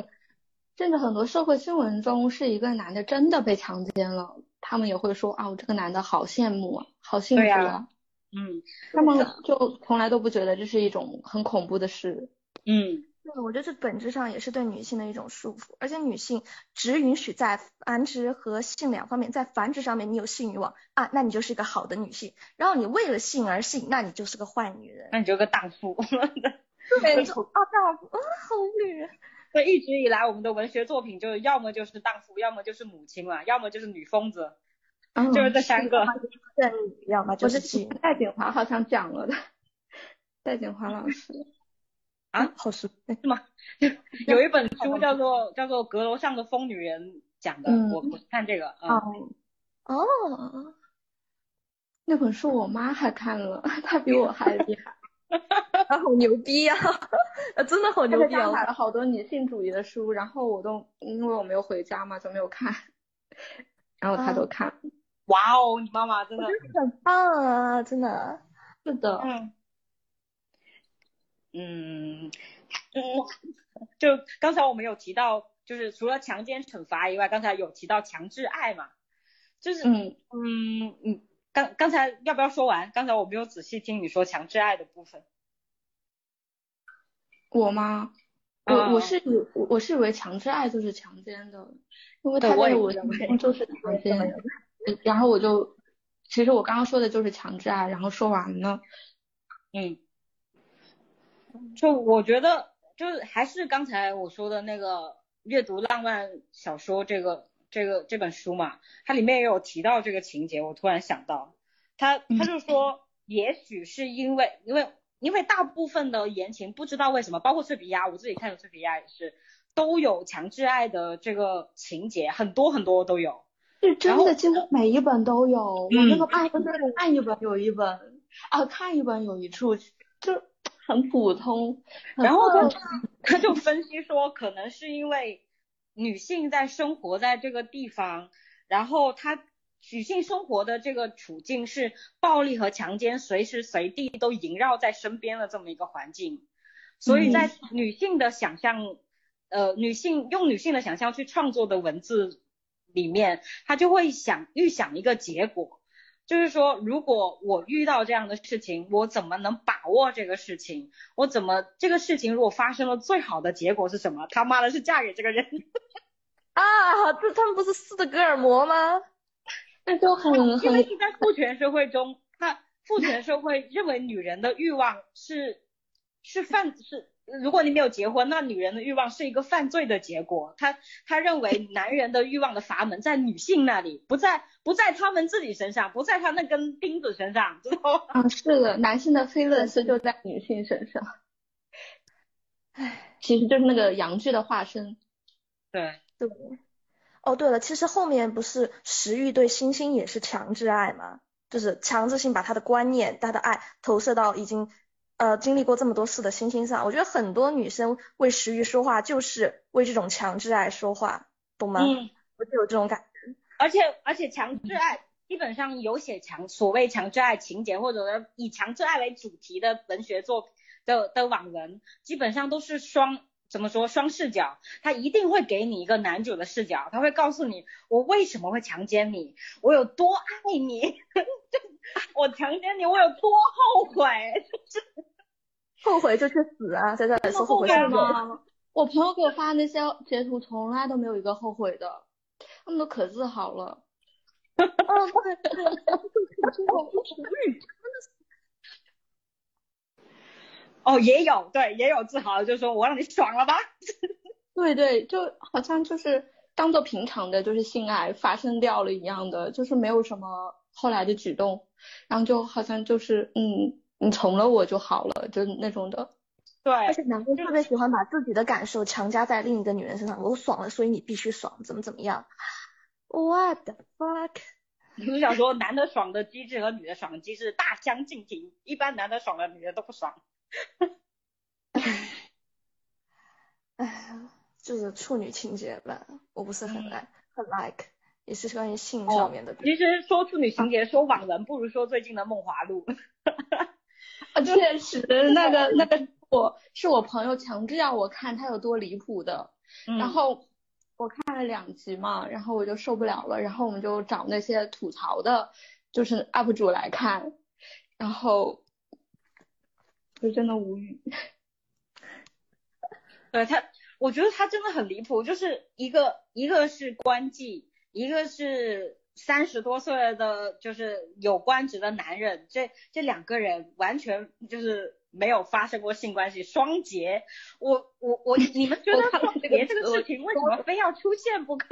B: 甚至很多社会新闻中，是一个男的真的被强奸了，他们也会说啊，我这个男的好羡慕啊，好幸福
A: 啊。嗯，
B: 他们就从来都不觉得这是一种很恐怖的事。
A: 嗯，
C: 对，我觉得这本质上也是对女性的一种束缚，而且女性只允许在繁殖和性两方面，在繁殖上面你有性欲望啊，那你就是一个好的女性；然后你为了性而性，那你就是个坏女人，
A: 那你就个荡妇。
C: 没错，啊，荡妇，啊，好女人。
A: 所以一直以来，我们的文学作品就是要么就是荡妇，要么就是母亲嘛，要么就是女疯子，就是这三个。
C: 要么就是
B: 戴锦华好像讲了的，戴锦华老师。
A: 啊，好熟，是吗？有一本书叫做叫做《阁楼上的疯女人》讲的，我我看这个啊。
C: 哦。
B: 那本书我妈还看了，她比我还厉害。
C: 他 好牛逼呀！真的好牛逼啊！
B: 买了好多女性主义的书，然后我都因为我没有回家嘛，就没有看。然后他都看。
A: 哇哦，你妈妈真的
C: 很棒啊！真的。
B: 是的。
A: 嗯。嗯嗯，就刚才我们有提到，就是除了强奸惩罚以外，刚才有提到强制爱嘛，就是嗯嗯嗯。刚刚才要不要说完？刚才我没有仔细听你说强制爱的部分。
B: 我吗？我我是以我是以为强制爱就是强奸的，因为他在我就是强奸。然后我就，其实我刚刚说的就是强制爱，然后说完了。
A: 嗯。就我觉得，就是还是刚才我说的那个阅读浪漫小说这个。这个这本书嘛，它里面也有提到这个情节，我突然想到，他他就说，也许是因为因为因为大部分的言情不知道为什么，包括翠皮鸭，我自己看的翠皮鸭也是，都有强制爱的这个情节，很多很多都有，
B: 是真的，几乎每一本都有，我那个看看一本有一本啊，看一本有一处就很普通，
A: 然后他他就分析说，可能是因为。女性在生活在这个地方，然后她女性生活的这个处境是暴力和强奸随时随地都萦绕在身边的这么一个环境，所以在女性的想象，呃，女性用女性的想象去创作的文字里面，她就会想预想一个结果。就是说，如果我遇到这样的事情，我怎么能把握这个事情？我怎么这个事情如果发生了，最好的结果是什么？他妈的是嫁给这个人
C: 啊！这他们不是斯德哥尔摩吗？
B: 那就很很
A: 因为是在父权社会中，他父权社会认为女人的欲望是是犯是。如果你没有结婚，那女人的欲望是一个犯罪的结果。他他认为男人的欲望的阀门在女性那里，不在不在他们自己身上，不在他那根钉子身上，知道吗？
B: 啊，是的，男性的菲勒斯就在女性身上。唉，其实就是那个阳具的化身。
A: 对
C: 对。哦，对了，其实后面不是食欲对星星也是强制爱吗？就是强制性把他的观念、他的爱投射到已经。呃经历过这么多次的星星上，我觉得很多女生为食欲说话，就是为这种强制爱说话，懂吗？
A: 嗯，
C: 我就有这种感觉。
A: 而且而且强制爱基本上有写强所谓强制爱情节，或者以强制爱为主题的文学作的的网文，基本上都是双。怎么说双视角？他一定会给你一个男主的视角，他会告诉你我为什么会强奸你，我有多爱你，我强奸你我有多后悔，
C: 后悔就去死啊！在这里说后悔
B: 吗？我朋友给我发那些截图，从来都没有一个后悔的，他们都可自豪了。
C: 哦，对。
A: 哦，也有，对，也有自豪，就是说我让你爽了吧？
B: 对对，就好像就是当做平常的，就是性爱发生掉了一样的，就是没有什么后来的举动，然后就好像就是嗯，你从了我就好了，就那种的。
A: 对，
C: 而且男生特别喜欢把自己的感受强加在另一个女人身上，我爽了，所以你必须爽，怎么怎么样？What the fuck？
A: 你是想说男的爽的机制和女的爽的机制大相径庭？一般男的爽了，女的都不爽。
C: 哎，就是处女情节吧，我不是很爱，很 like，也是关于性上面的。
A: 其实说处女情节，说网文不如说最近的《梦华录》。
B: 啊，确实，那个那个我是我朋友强制要我看，他有多离谱的。然后我看了两集嘛，然后我就受不了了，然后我们就找那些吐槽的，就是 UP 主来看，然后。就真的无语，
A: 对他，我觉得他真的很离谱，就是一个一个是关记，一个是三十多岁的，就是有官职的男人，这这两个人完全就是没有发生过性关系，双节，我我我，你们觉得双节这个事情为什么非要出现不可？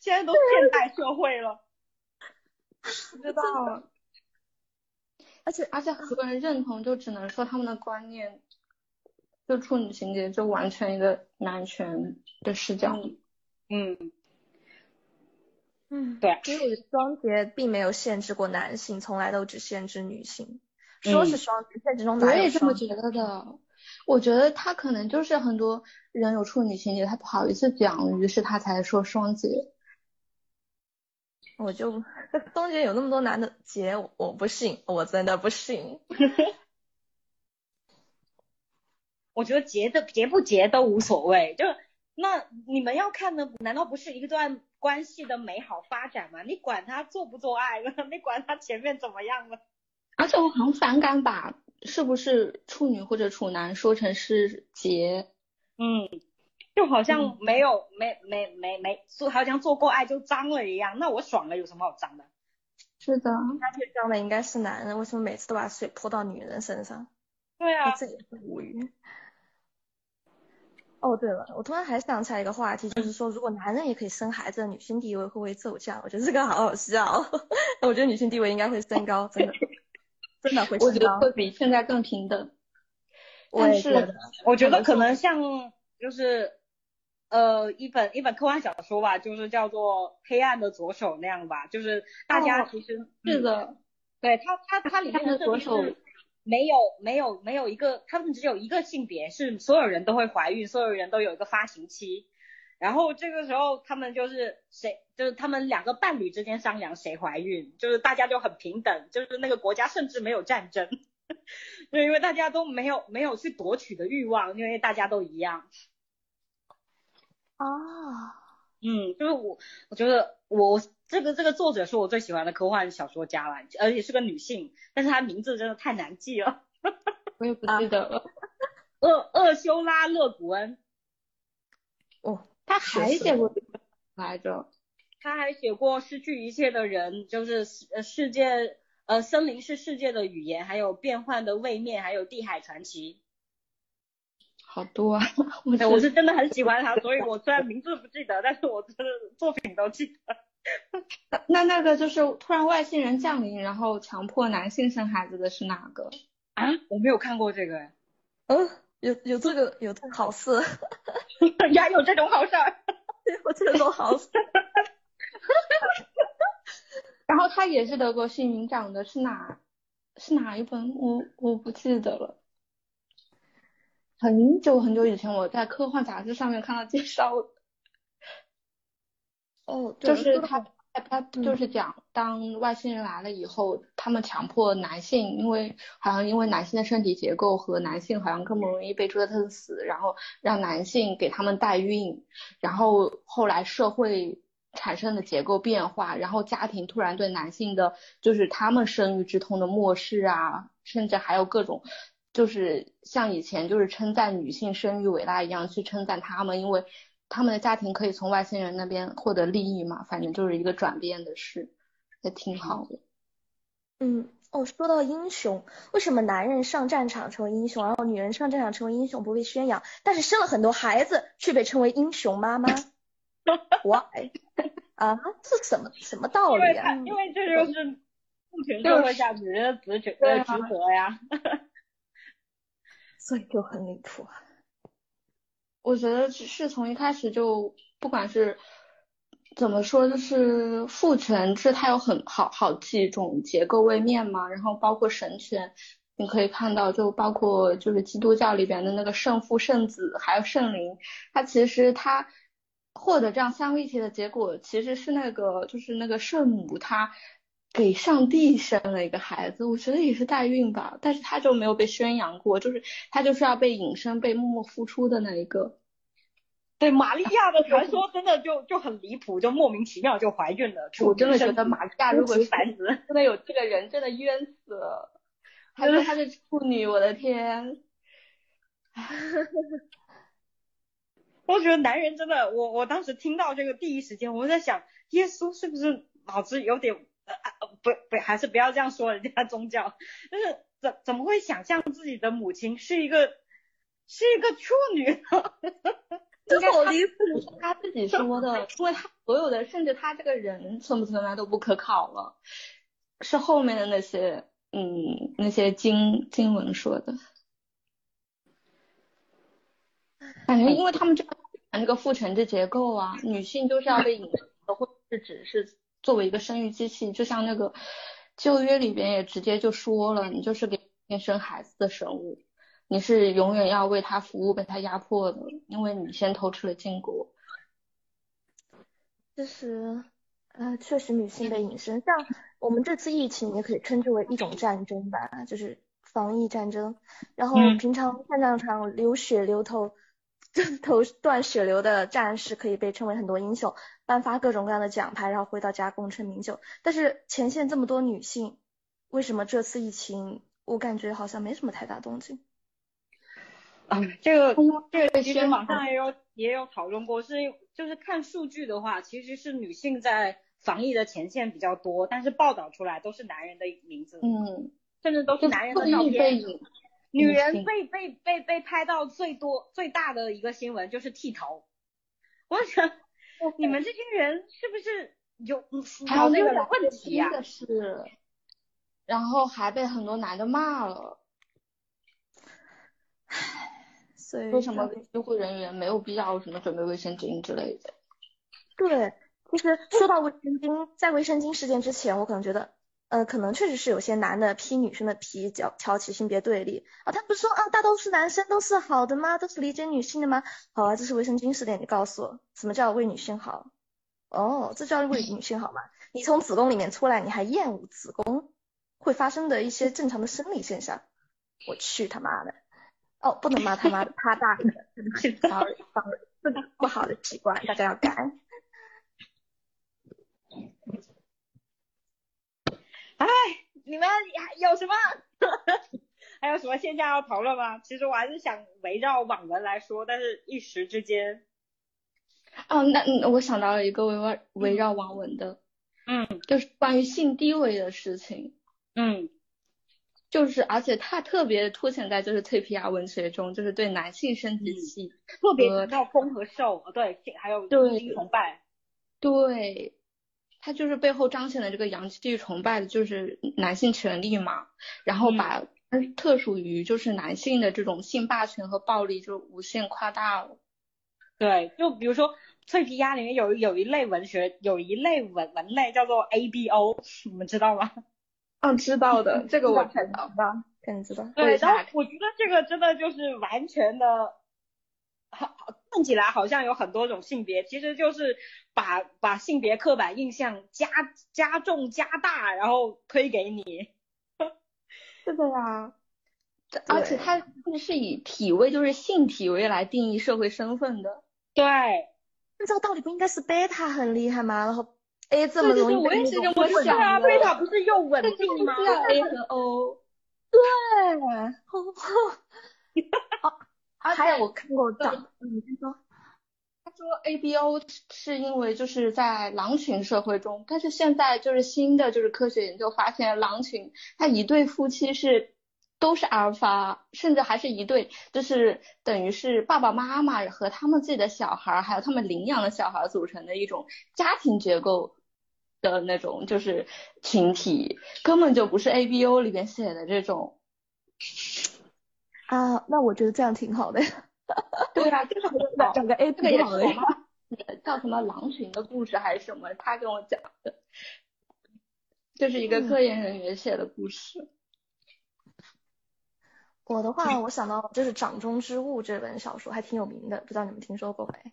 A: 现在都现代社会了，
B: 不知道。而且而且很多人认同，就只能说他们的观念，就处女情节就完全一个男权的视角。
A: 嗯
C: 嗯，
A: 对。
C: 因为双节并没有限制过男性，从来都只限制女性。说是双节，现实中
B: 我也这么觉得的。我觉得他可能就是很多人有处女情节，他不好意思讲，于是他才说双节。
C: 我就东姐有那么多男的结，我不信，我真的不信。
A: 我觉得结的结不结都无所谓，就那你们要看的难道不是一段关系的美好发展嘛？你管他做不做爱了，你管他前面怎么样了？
B: 而且我很反感把是不是处女或者处男说成是结，
A: 嗯。就好像没有没没没没做，好像做过爱就脏了一样。那我爽了有什么好脏的？
B: 是的，
C: 那最脏的应该是男人，为什么每次都把水泼到女人身上？
A: 对啊，
C: 这也是无语。哦，对了，我突然还想起来一个话题，就是说如果男人也可以生孩子，女性地位会不会骤降？我觉得这个好好笑。我觉得女性地位应该会升高，真的，真的会升高。
B: 我觉得会比现在更平等。
C: 但是
A: 我觉得可能像就是。呃，一本一本科幻小说吧，就是叫做《黑暗的左手》那样吧，就是大家其实
B: 是的，
A: 对他他他里面的左手没有没有没有一个，他们只有一个性别，是所有人都会怀孕，所有人都有一个发情期，然后这个时候他们就是谁，就是他们两个伴侣之间商量谁怀孕，就是大家就很平等，就是那个国家甚至没有战争，就因为大家都没有没有去夺取的欲望，因为大家都一样。
C: 啊，
A: 嗯，就是我，我觉得我这个这个作者是我最喜欢的科幻小说家了，而且是个女性，但是她名字真的太难记了，
B: 我也不记得了。
A: 厄厄修拉·勒古恩。
C: 哦，
B: 他还写过来着？
A: 他还写过《失去一切的人》，就是呃世界呃森林是世界的语言，还有变幻的位面，还有地海传奇。
B: 好多啊！
A: 我我是真的很喜欢他，所以我虽然名字不记得，但是我真的作品都记得。
B: 那那个就是突然外星人降临，然后强迫男性生孩子的是哪个
A: 啊？我没有看过这个。
C: 嗯，有有这个有这好事，
A: 呀，有这种好事，
C: 有这种好事。
B: 然后他也是得过幸运奖的，是哪是哪一本？我我不记得了。很久很久以前我在科幻杂志上面看到介绍。
C: 哦，
B: 就是他。他就是讲，当外星人来了以后，他们强迫男性，因为好像因为男性的身体结构和男性好像更不容易被折腾死，然后让男性给他们代孕，然后后来社会产生的结构变化，然后家庭突然对男性的就是他们生育之痛的漠视啊，甚至还有各种就是像以前就是称赞女性生育伟大一样去称赞他们，因为。他们的家庭可以从外星人那边获得利益嘛？反正就是一个转变的事，也挺好的。
C: 嗯，哦，说到英雄，为什么男人上战场成为英雄，然后女人上战场成为英雄不被宣扬，但是生了很多孩子却被称为英雄妈妈？Why？啊，这什么什么道理
A: 啊？因为这就是父权社会下女人的职责职责呀，
C: 所以就很离谱。
B: 我觉得是从一开始就，不管是怎么说，就是父权制它有很好好几种结构位面嘛，然后包括神权，你可以看到，就包括就是基督教里边的那个圣父、圣子还有圣灵，它其实它获得这样三位一体的结果，其实是那个就是那个圣母她给上帝生了一个孩子，我觉得也是代孕吧，但是他就没有被宣扬过，就是他就是要被隐身、被默默付出的那一个。
A: 对玛利亚的传说 真的就就很离谱，就莫名其妙就怀孕了。
B: 我真的觉得玛利亚如果繁殖，真的有这个人真的冤死了。还说她是处女，我的天！
A: 我觉得男人真的，我我当时听到这个第一时间，我在想，耶稣是不是脑子有点呃不不还是不要这样说人家宗教，就是怎怎么会想象自己的母亲是一个是一个处女？
B: 这好离谱！他自己说的，因为他所有的，甚至他这个人存不存在都不可考了，是后面的那些，嗯，那些经经文说的。感觉因为他们这个那个父权制结构啊，女性就是要被隐的，或者是只是作为一个生育机器，就像那个旧约里边也直接就说了，你就是给天生孩子的生物。你是永远要为他服务，被他压迫的，因为你先偷吃了禁果。
C: 其实，呃，确实女性被隐身，像我们这次疫情也可以称之为一种战争吧，就是防疫战争。然后平常战场上流血流头、头断血流的战士可以被称为很多英雄，颁发各种各样的奖牌，然后回到家功成名就。但是前线这么多女性，为什么这次疫情我感觉好像没什么太大动静？
A: 啊，这个这个其实网上也有也有讨论过，是就是看数据的话，其实是女性在防疫的前线比较多，但是报道出来都是男人的名字，
B: 嗯，
A: 甚至都是男人的照片。女人被被被被拍到最多最大的一个新闻就是剃头，我想你们这些人是不是有
B: 还
A: 有那个问题
B: 啊？是，然后还被很多男的骂了。所以为什么医护人员没有必要什么准备卫生巾之类的？
C: 对，其实说到卫生巾，在卫生巾事件之前，我可能觉得，呃，可能确实是有些男的批女生的皮，挑挑起性别对立啊。他不是说啊，大多数男生都是好的吗？都是理解女性的吗？好啊，这是卫生巾事件，你告诉我，什么叫为女性好？哦，这叫为女性好吗？你从子宫里面出来，你还厌恶子宫会发生的一些正常的生理现象？我去他妈的！哦，不能骂他妈的，他大的，sorry，sorry，不好的习惯，大家要改。
A: 哎，你们有什么？还有什么线下要讨论吗？其实我还是想围绕网文来说，但是一时之间。
B: 哦，那我想到了一个围绕围绕网文的，
A: 嗯，
B: 就是关于性地位的事情，
A: 嗯。
B: 就是，而且它特别凸显在就是脆皮亚文学中，就是对男性生殖器
A: 特别强调攻和受，对，还有
B: 对
A: 崇拜，
B: 对，它就是背后彰显的这个阳气崇拜的就是男性权利嘛，然后把特属于就是男性的这种性霸权和暴力就无限夸大了。
A: 对，就比如说脆皮鸭里面有有一类文学，有一类文文类叫做 A B O，你们知道吗？
B: 嗯，知道的，这个我知道，
C: 肯定知道。
A: 对，然后我觉得这个真的就是完全的，好看起来好像有很多种性别，其实就是把把性别刻板印象加加重加大，然后推给你。
B: 是的呀，而且它是以体位，就是性体位来定义社会身份的。
A: 对，
C: 那这个道理不应该是贝塔很厉害吗？然后 A 这么容易
B: 我也是这么
A: 想啊，贝塔不是又稳定吗
B: ？A 和 O。
C: 对，好，还有我看过的，你先说。
B: 他说 A B O 是因为就是在狼群社会中，但是现在就是新的就是科学研究发现，狼群它一对夫妻是都是阿尔法，甚至还是一对，就是等于是爸爸妈妈和他们自己的小孩，还有他们领养的小孩组成的一种家庭结构的那种就是群体，根本就不是 A B O 里边写的这种。
C: 啊，那我觉得这样挺好的。
B: 对啊，就是两
C: 整个 A
B: 这个也是我妈叫什么狼群的故事还是什么，他跟我讲的，就是一个科研人员写的故事。
C: 我的话，我想到就是《掌中之物》这本小说还挺有名的，不知道你们听说过没？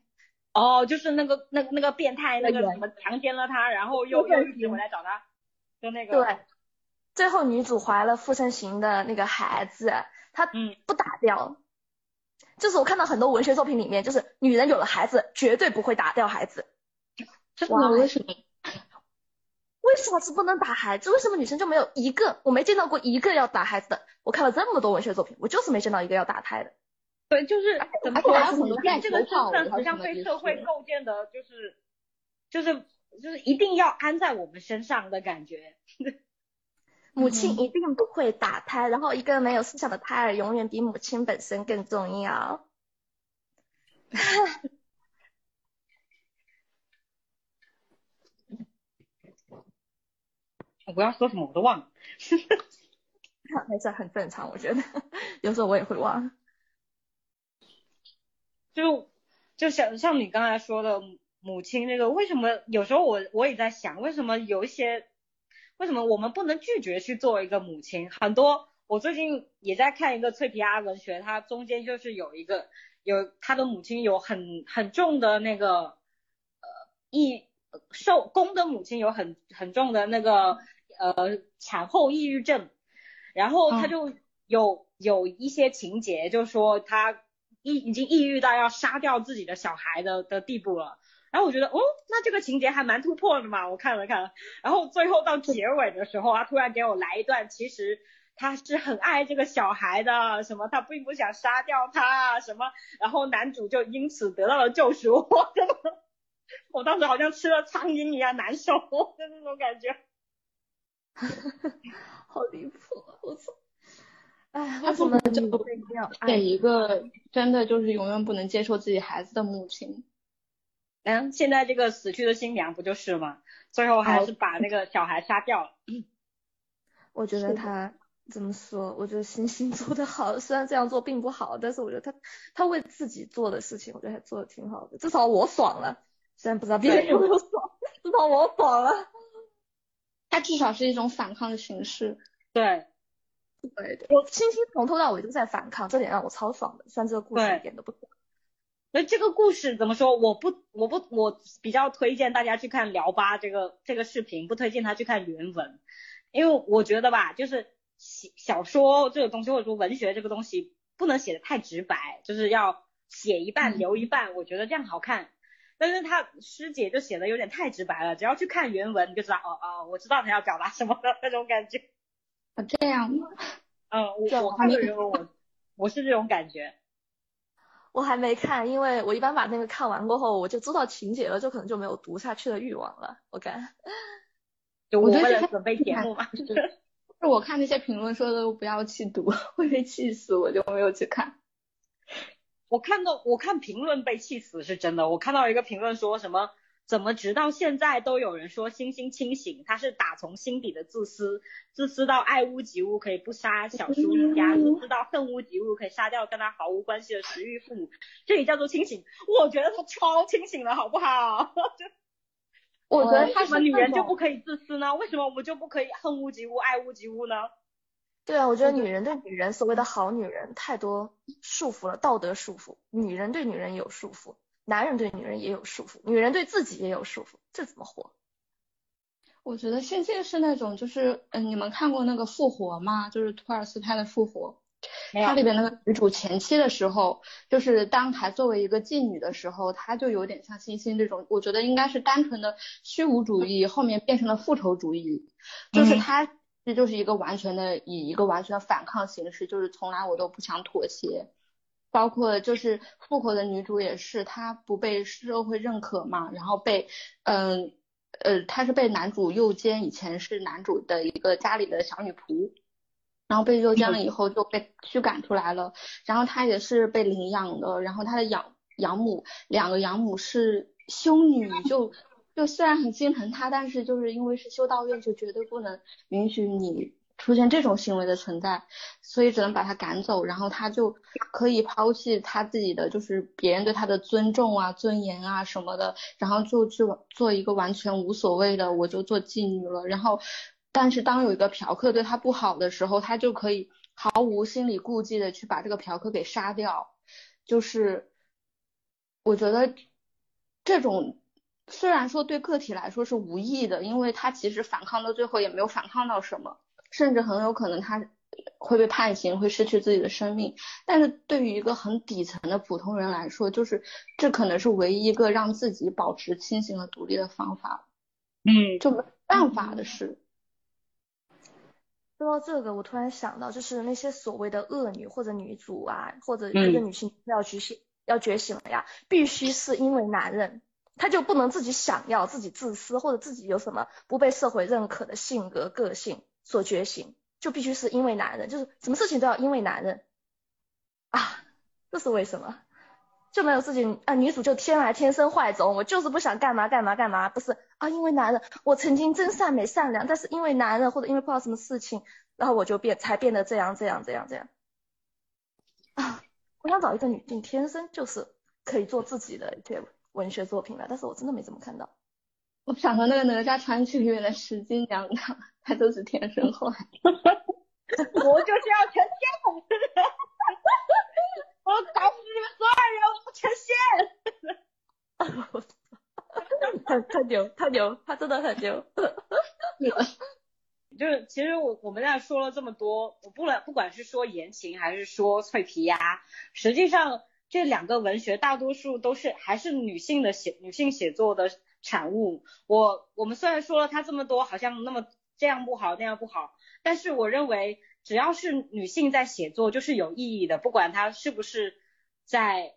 A: 哦，就是那个那那个变态那个什么强奸了他，然后又又一直回来找他，就那个。
C: 对。最后女主怀了傅成行的那个孩子，她不打掉。就是我看到很多文学作品里面，就是女人有了孩子，绝对不会打掉孩子。
B: 这为什么？
C: 为什么是不能打孩子？为什么女生就没有一个？我没见到过一个要打孩子的。我看了这么多文学作品，我就是没见到一个要打胎的。
A: 对，就是怎么说？这个
B: 身份
A: 好像被社会构建的，就是就是就是一定要安在我们身上的感觉。
C: 母亲一定不会打胎，然后一个没有思想的胎儿永远比母亲本身更重要。
A: 我不要说什么，我都忘了。
C: 没事，很正常，我觉得 有时候我也会忘。
A: 就就像像你刚才说的母亲那个，为什么有时候我我也在想，为什么有一些。为什么我们不能拒绝去做一个母亲？很多，我最近也在看一个脆皮鸭文学，它中间就是有一个有他的母亲有很很重的那个呃抑受公的母亲有很很重的那个呃产后抑郁症，然后他就有有一些情节，就说他抑已经抑郁到要杀掉自己的小孩的的地步了。然后我觉得，哦，那这个情节还蛮突破的嘛。我看了看，然后最后到结尾的时候，他突然给我来一段，其实他是很爱这个小孩的，什么他并不想杀掉他，什么，然后男主就因此得到了救赎。我真的，我当时好像吃了苍蝇一样难受，就那种感觉，
C: 好离谱，我操！哎，为什么就
B: 给一个真的就是永远不能接受自己孩子的母亲？
A: 嗯，现在这个死去的新娘不就是吗？最后还是把那个小孩杀掉了。
C: 我觉得他怎么说？我觉得星星 做的好，虽然这样做并不好，但是我觉得他他为自己做的事情，我觉得还做的挺好的。至少我爽了，虽然不知道别人有没有爽，至少我爽了。
B: 他至少是一种反抗的形式。
A: 对，
C: 对，我星星从头到尾都在反抗，这点让我超爽的。虽然这个故事一点都不。
A: 所以这个故事怎么说？我不，我不，我比较推荐大家去看聊吧这个这个视频，不推荐他去看原文，因为我觉得吧，就是写小说这个东西或者说文学这个东西不能写的太直白，就是要写一半留一半，我觉得这样好看。但是他师姐就写的有点太直白了，只要去看原文你就知道，哦哦，我知道他要表达什么的那种感觉。
B: 啊，这样吗？
A: 嗯，我我看的原文我我是这种感觉。
C: 我还没看，因为我一般把那个看完过后，我就知道情节了，就可能就没有读下去的欲望了。我感，
A: 就我为了准备节目嘛。
B: 是我看那些评论说的不要去读，会被气死，我就没有去看。
A: 我看到我看评论被气死是真的，我看到一个评论说什么。怎么直到现在都有人说星星清醒？他是打从心底的自私，自私到爱屋及乌可以不杀小叔一家，自私到恨屋及乌可以杀掉跟他毫无关系的食欲父母，这也叫做清醒？我觉得他超清醒了，好不好？
B: 我觉得
A: 为什么女人就不可以自私呢？为什么我们就不可以恨屋及乌、爱屋及乌呢？
C: 对啊，我觉得女人对女人，所谓的好女人太多束缚了，道德束缚。女人对女人有束缚，男人对女人也有束缚，女人对自己也有束缚，这怎么活？
B: 我觉得仙境是那种，就是嗯，你们看过那个复活吗？就是托尔斯泰的复活，它里边那个女主前期的时候，就是当还作为一个妓女的时候，她就有点像星星这种，我觉得应该是单纯的虚无主义，后面变成了复仇主义，就是她这就是一个完全的以一个完全的反抗形式，就是从来我都不想妥协，包括就是复活的女主也是，她不被社会认可嘛，然后被嗯。呃，她是被男主诱奸，以前是男主的一个家里的小女仆，然后被诱奸了以后就被驱赶出来了。然后她也是被领养的，然后她的养养母两个养母是修女，就就虽然很心疼她，但是就是因为是修道院，就绝对不能允许你。出现这种行为的存在，所以只能把他赶走，然后他就可以抛弃他自己的，就是别人对他的尊重啊、尊严啊什么的，然后就去做一个完全无所谓的，我就做妓女了。然后，但是当有一个嫖客对他不好的时候，他就可以毫无心理顾忌的去把这个嫖客给杀掉。就是我觉得这种虽然说对个体来说是无益的，因为他其实反抗到最后也没有反抗到什么。甚至很有可能他会被判刑，会失去自己的生命。但是对于一个很底层的普通人来说，就是这可能是唯一一个让自己保持清醒和独立的方法。
A: 嗯，
B: 就没办法的事。
C: 说到这个，我突然想到，就是那些所谓的恶女或者女主啊，或者一个女性要觉醒，要觉醒了呀，必须是因为男人，她就不能自己想要，自己自私，或者自己有什么不被社会认可的性格个性。所觉醒就必须是因为男人，就是什么事情都要因为男人啊，这是为什么？就没有自己啊？女主就天来天生坏种，我就是不想干嘛干嘛干嘛，不是啊？因为男人，我曾经真善美善良，但是因为男人或者因为碰到什么事情，然后我就变才变得这样这样这样这样啊！我想找一个女性天生就是可以做自己的一些文学作品的，但是我真的没怎么看到。
B: 我想和那个哪吒传奇里面的石矶娘娘。她都是天生 坏，我
A: 就是要成仙，我打死你们所有人，我不成
C: 仙。他他牛，他牛，他真的很牛。
A: 就是其实我我们俩说了这么多，我不能不管是说言情还是说脆皮鸭，实际上这两个文学大多数都是还是女性的写女性写作的产物。我我们虽然说了他这么多，好像那么。这样不好，那样不好。但是我认为，只要是女性在写作，就是有意义的。不管她是不是在，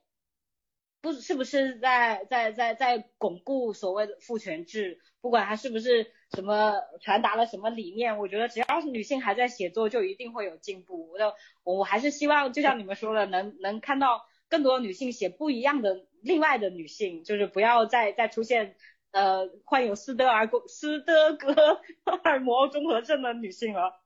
A: 不是不是在在在在巩固所谓的父权制，不管她是不是什么传达了什么理念，我觉得只要是女性还在写作，就一定会有进步。我我还是希望，就像你们说的，能能看到更多女性写不一样的另外的女性，就是不要再再出现。呃，患有斯德尔斯德哥尔摩综合症的女性了。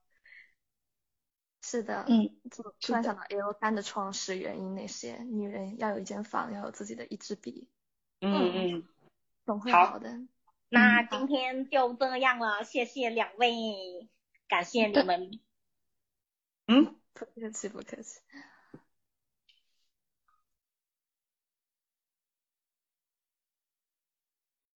C: 是的，
B: 嗯，
C: 突然想到 L 三的创始原因那些，女人要有一间房，要有自己的一支笔。
A: 嗯嗯，
C: 总会好的。
A: 那今天就这样了，谢谢两位，感谢你们。
C: 嗯，不客气，不客气。